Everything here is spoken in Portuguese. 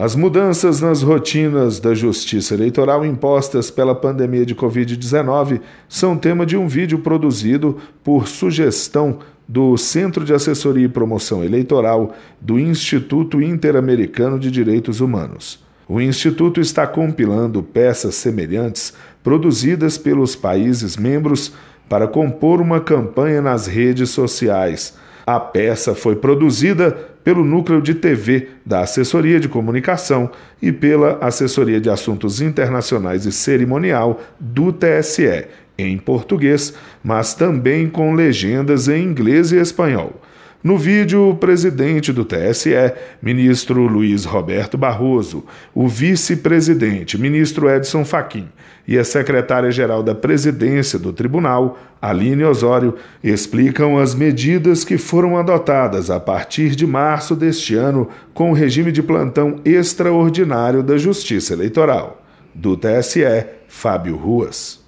As mudanças nas rotinas da justiça eleitoral impostas pela pandemia de Covid-19 são tema de um vídeo produzido por sugestão do Centro de Assessoria e Promoção Eleitoral do Instituto Interamericano de Direitos Humanos. O Instituto está compilando peças semelhantes produzidas pelos países membros para compor uma campanha nas redes sociais. A peça foi produzida pelo Núcleo de TV da Assessoria de Comunicação e pela Assessoria de Assuntos Internacionais e Cerimonial do TSE, em português, mas também com legendas em inglês e espanhol. No vídeo, o presidente do TSE, ministro Luiz Roberto Barroso, o vice-presidente, ministro Edson Fachin, e a secretária-geral da presidência do tribunal, Aline Osório, explicam as medidas que foram adotadas a partir de março deste ano com o regime de plantão extraordinário da Justiça Eleitoral. Do TSE, Fábio Ruas.